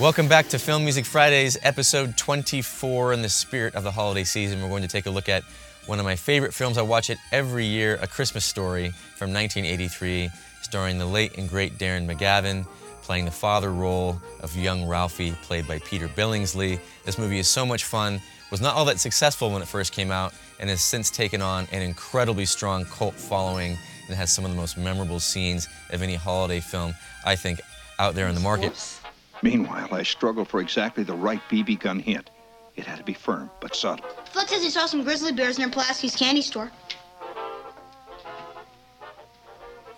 Welcome back to Film Music Fridays, episode 24. In the spirit of the holiday season, we're going to take a look at one of my favorite films. I watch it every year A Christmas Story from 1983, starring the late and great Darren McGavin, playing the father role of young Ralphie, played by Peter Billingsley. This movie is so much fun, was not all that successful when it first came out, and has since taken on an incredibly strong cult following and has some of the most memorable scenes of any holiday film, I think, out there in the market. Meanwhile, I struggled for exactly the right BB gun hint. It had to be firm, but subtle. Flick says he saw some grizzly bears near Pulaski's candy store.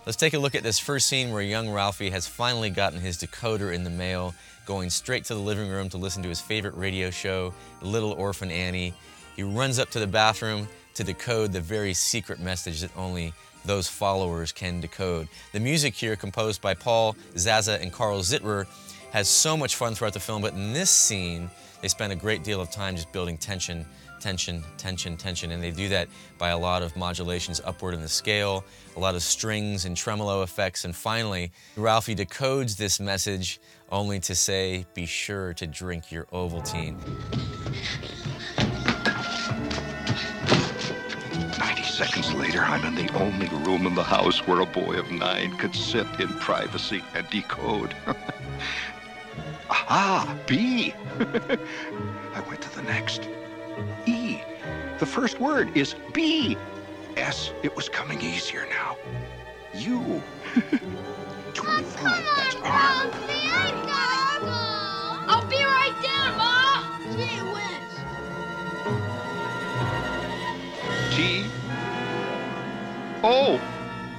Let's take a look at this first scene where young Ralphie has finally gotten his decoder in the mail, going straight to the living room to listen to his favorite radio show, Little Orphan Annie. He runs up to the bathroom to decode the very secret message that only those followers can decode. The music here, composed by Paul Zaza and Carl Zittrer, has so much fun throughout the film, but in this scene, they spend a great deal of time just building tension, tension, tension, tension, and they do that by a lot of modulations upward in the scale, a lot of strings and tremolo effects, and finally, Ralphie decodes this message only to say, be sure to drink your Ovaltine. 90 seconds later, I'm in the only room in the house where a boy of nine could sit in privacy and decode. Aha, B. I went to the next. E. The first word is B. S. It was coming easier now. U. 25. That's R. I'll be right down, Ma! Gee whiz. T. O.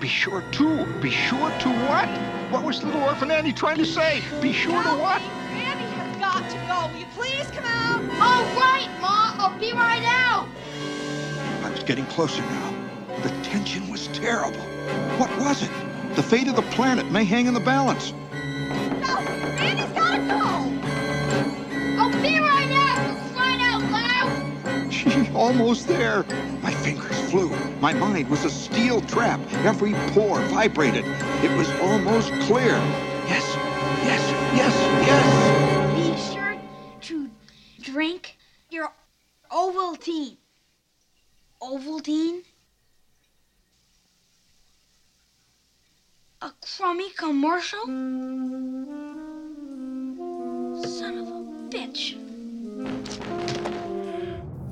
Be sure to. Be sure to what? What was little orphan Annie trying to say? Be sure to what? Annie has got to go. Will you please come out? All right, Ma! I'll be right out! I was getting closer now. The tension was terrible. What was it? The fate of the planet may hang in the balance. Almost there. My fingers flew. My mind was a steel trap. Every pore vibrated. It was almost clear. Yes, yes, yes, yes. Be sure to drink your Ovaltine. Ovaltine? A crummy commercial? Son of a bitch.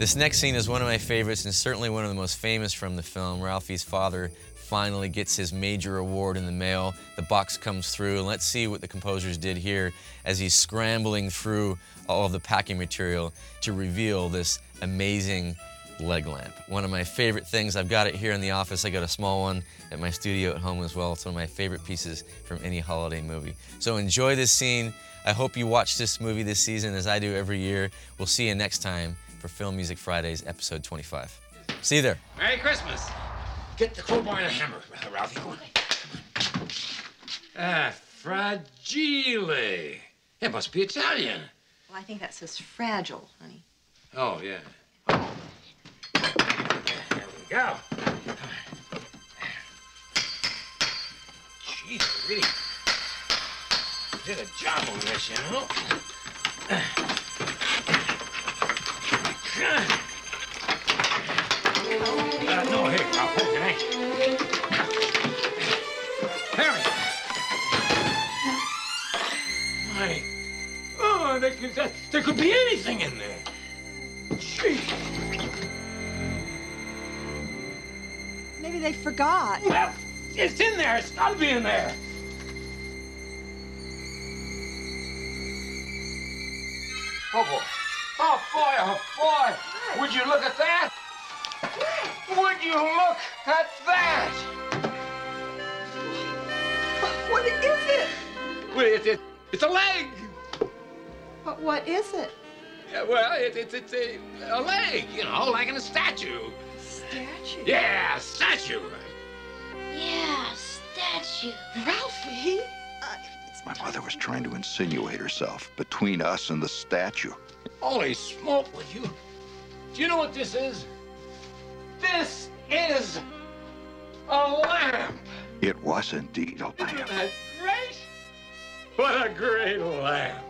This next scene is one of my favorites and certainly one of the most famous from the film. Ralphie's father finally gets his major award in the mail. The box comes through, and let's see what the composers did here as he's scrambling through all of the packing material to reveal this amazing leg lamp. One of my favorite things. I've got it here in the office. I got a small one at my studio at home as well. It's one of my favorite pieces from any holiday movie. So enjoy this scene. I hope you watch this movie this season as I do every year. We'll see you next time for Film Music Fridays, episode 25. See you there. Merry Christmas. Get the crowbar and the hammer, Ralphie. Go on. Ah, fragile. It must be Italian. Well, I think that says fragile, honey. Oh, yeah. There we go. Jeez, I really did a job on this, you know? Uh, no, here, I'll hold it, eh? Harry! My, oh, there could, there could be anything in there. Gee. Maybe they forgot. Well, it's in there. It's got to be in there. Oh, boy. Oh, boy, oh, boy. Would you look at that? Would you look at that? What is it? Well, it, it, it's a leg. But what is it? Yeah, well, it, it, it's a, a leg, you know, like in a statue. Statue. Yeah, statue. Yeah, statue. Ralphie. Uh, My mother was trying to insinuate herself between us and the statue. Holy smoke, would you? Do you know what this is? This is a lamp. It was indeed a Isn't lamp. that great? What a great lamp.